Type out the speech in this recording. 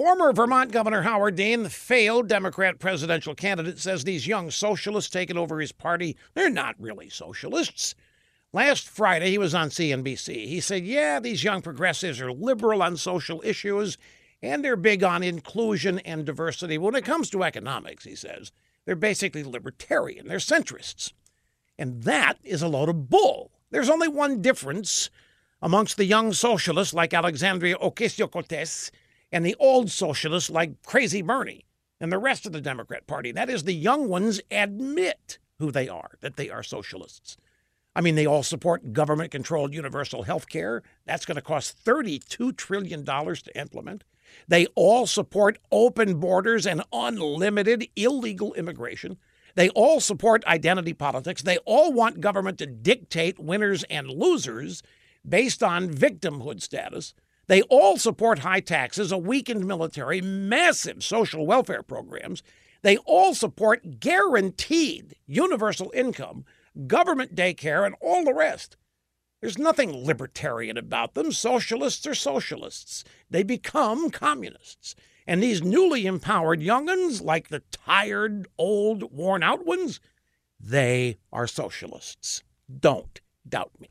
Former Vermont Governor Howard Dean, the failed Democrat presidential candidate, says these young socialists taking over his party, they're not really socialists. Last Friday, he was on CNBC. He said, Yeah, these young progressives are liberal on social issues and they're big on inclusion and diversity. When it comes to economics, he says, they're basically libertarian, they're centrists. And that is a load of bull. There's only one difference amongst the young socialists like Alexandria Ocasio Cortez and the old socialists like Crazy Bernie and the rest of the Democrat Party. That is, the young ones admit who they are, that they are socialists. I mean, they all support government controlled universal health care. That's going to cost $32 trillion to implement. They all support open borders and unlimited illegal immigration. They all support identity politics. They all want government to dictate winners and losers based on victimhood status. They all support high taxes, a weakened military, massive social welfare programs. They all support guaranteed universal income, government daycare, and all the rest. There's nothing libertarian about them. Socialists are socialists. They become communists. And these newly empowered younguns, like the tired, old, worn out ones, they are socialists. Don't doubt me.